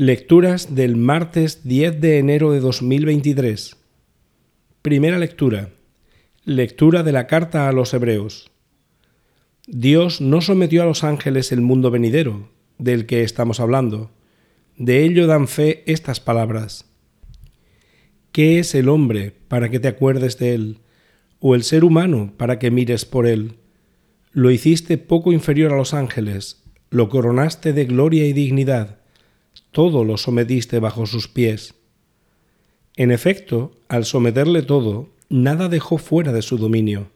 Lecturas del martes 10 de enero de 2023. Primera lectura. Lectura de la carta a los Hebreos. Dios no sometió a los ángeles el mundo venidero, del que estamos hablando. De ello dan fe estas palabras. ¿Qué es el hombre para que te acuerdes de él? ¿O el ser humano para que mires por él? Lo hiciste poco inferior a los ángeles, lo coronaste de gloria y dignidad todo lo sometiste bajo sus pies. En efecto, al someterle todo, nada dejó fuera de su dominio.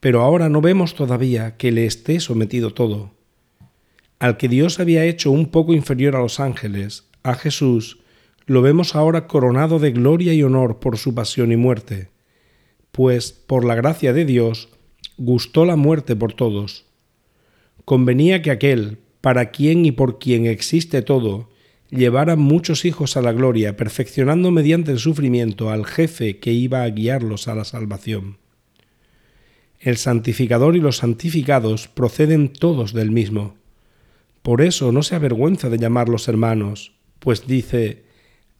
Pero ahora no vemos todavía que le esté sometido todo. Al que Dios había hecho un poco inferior a los ángeles, a Jesús, lo vemos ahora coronado de gloria y honor por su pasión y muerte, pues, por la gracia de Dios, gustó la muerte por todos. Convenía que aquel, para quien y por quien existe todo, llevar a muchos hijos a la gloria, perfeccionando mediante el sufrimiento al jefe que iba a guiarlos a la salvación. El santificador y los santificados proceden todos del mismo. Por eso no se avergüenza de llamarlos hermanos, pues dice,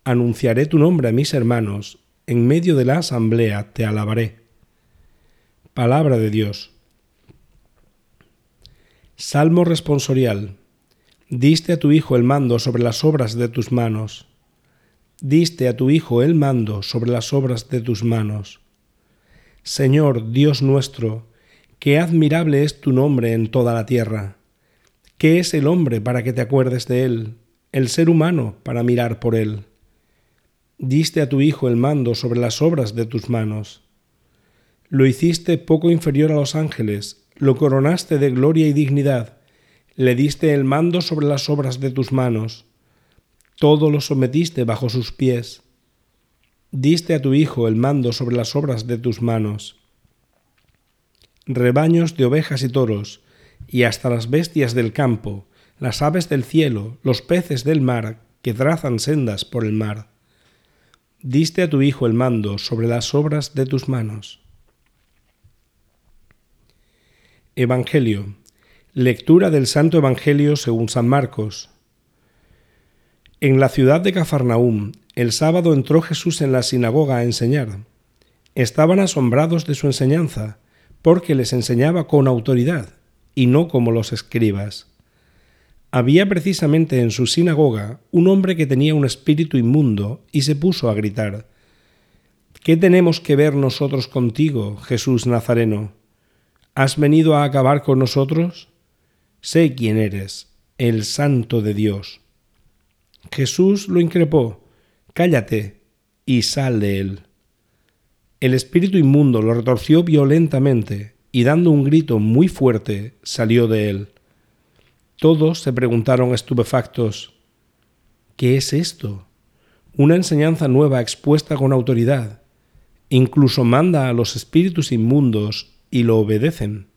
Anunciaré tu nombre a mis hermanos, en medio de la asamblea te alabaré. Palabra de Dios. Salmo responsorial. Diste a tu Hijo el mando sobre las obras de tus manos. Diste a tu Hijo el mando sobre las obras de tus manos. Señor Dios nuestro, qué admirable es tu nombre en toda la tierra. ¿Qué es el hombre para que te acuerdes de él, el ser humano para mirar por él? Diste a tu Hijo el mando sobre las obras de tus manos. Lo hiciste poco inferior a los ángeles, lo coronaste de gloria y dignidad le diste el mando sobre las obras de tus manos, todo lo sometiste bajo sus pies. Diste a tu Hijo el mando sobre las obras de tus manos. Rebaños de ovejas y toros, y hasta las bestias del campo, las aves del cielo, los peces del mar, que trazan sendas por el mar. Diste a tu Hijo el mando sobre las obras de tus manos. Evangelio Lectura del Santo Evangelio según San Marcos. En la ciudad de Cafarnaúm, el sábado entró Jesús en la sinagoga a enseñar. Estaban asombrados de su enseñanza, porque les enseñaba con autoridad, y no como los escribas. Había precisamente en su sinagoga un hombre que tenía un espíritu inmundo y se puso a gritar, ¿Qué tenemos que ver nosotros contigo, Jesús Nazareno? ¿Has venido a acabar con nosotros? Sé quién eres, el santo de Dios. Jesús lo increpó, cállate y sal de él. El espíritu inmundo lo retorció violentamente y dando un grito muy fuerte salió de él. Todos se preguntaron estupefactos, ¿qué es esto? Una enseñanza nueva expuesta con autoridad. Incluso manda a los espíritus inmundos y lo obedecen.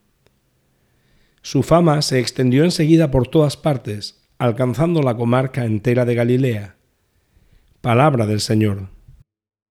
Su fama se extendió enseguida por todas partes, alcanzando la comarca entera de Galilea. Palabra del Señor.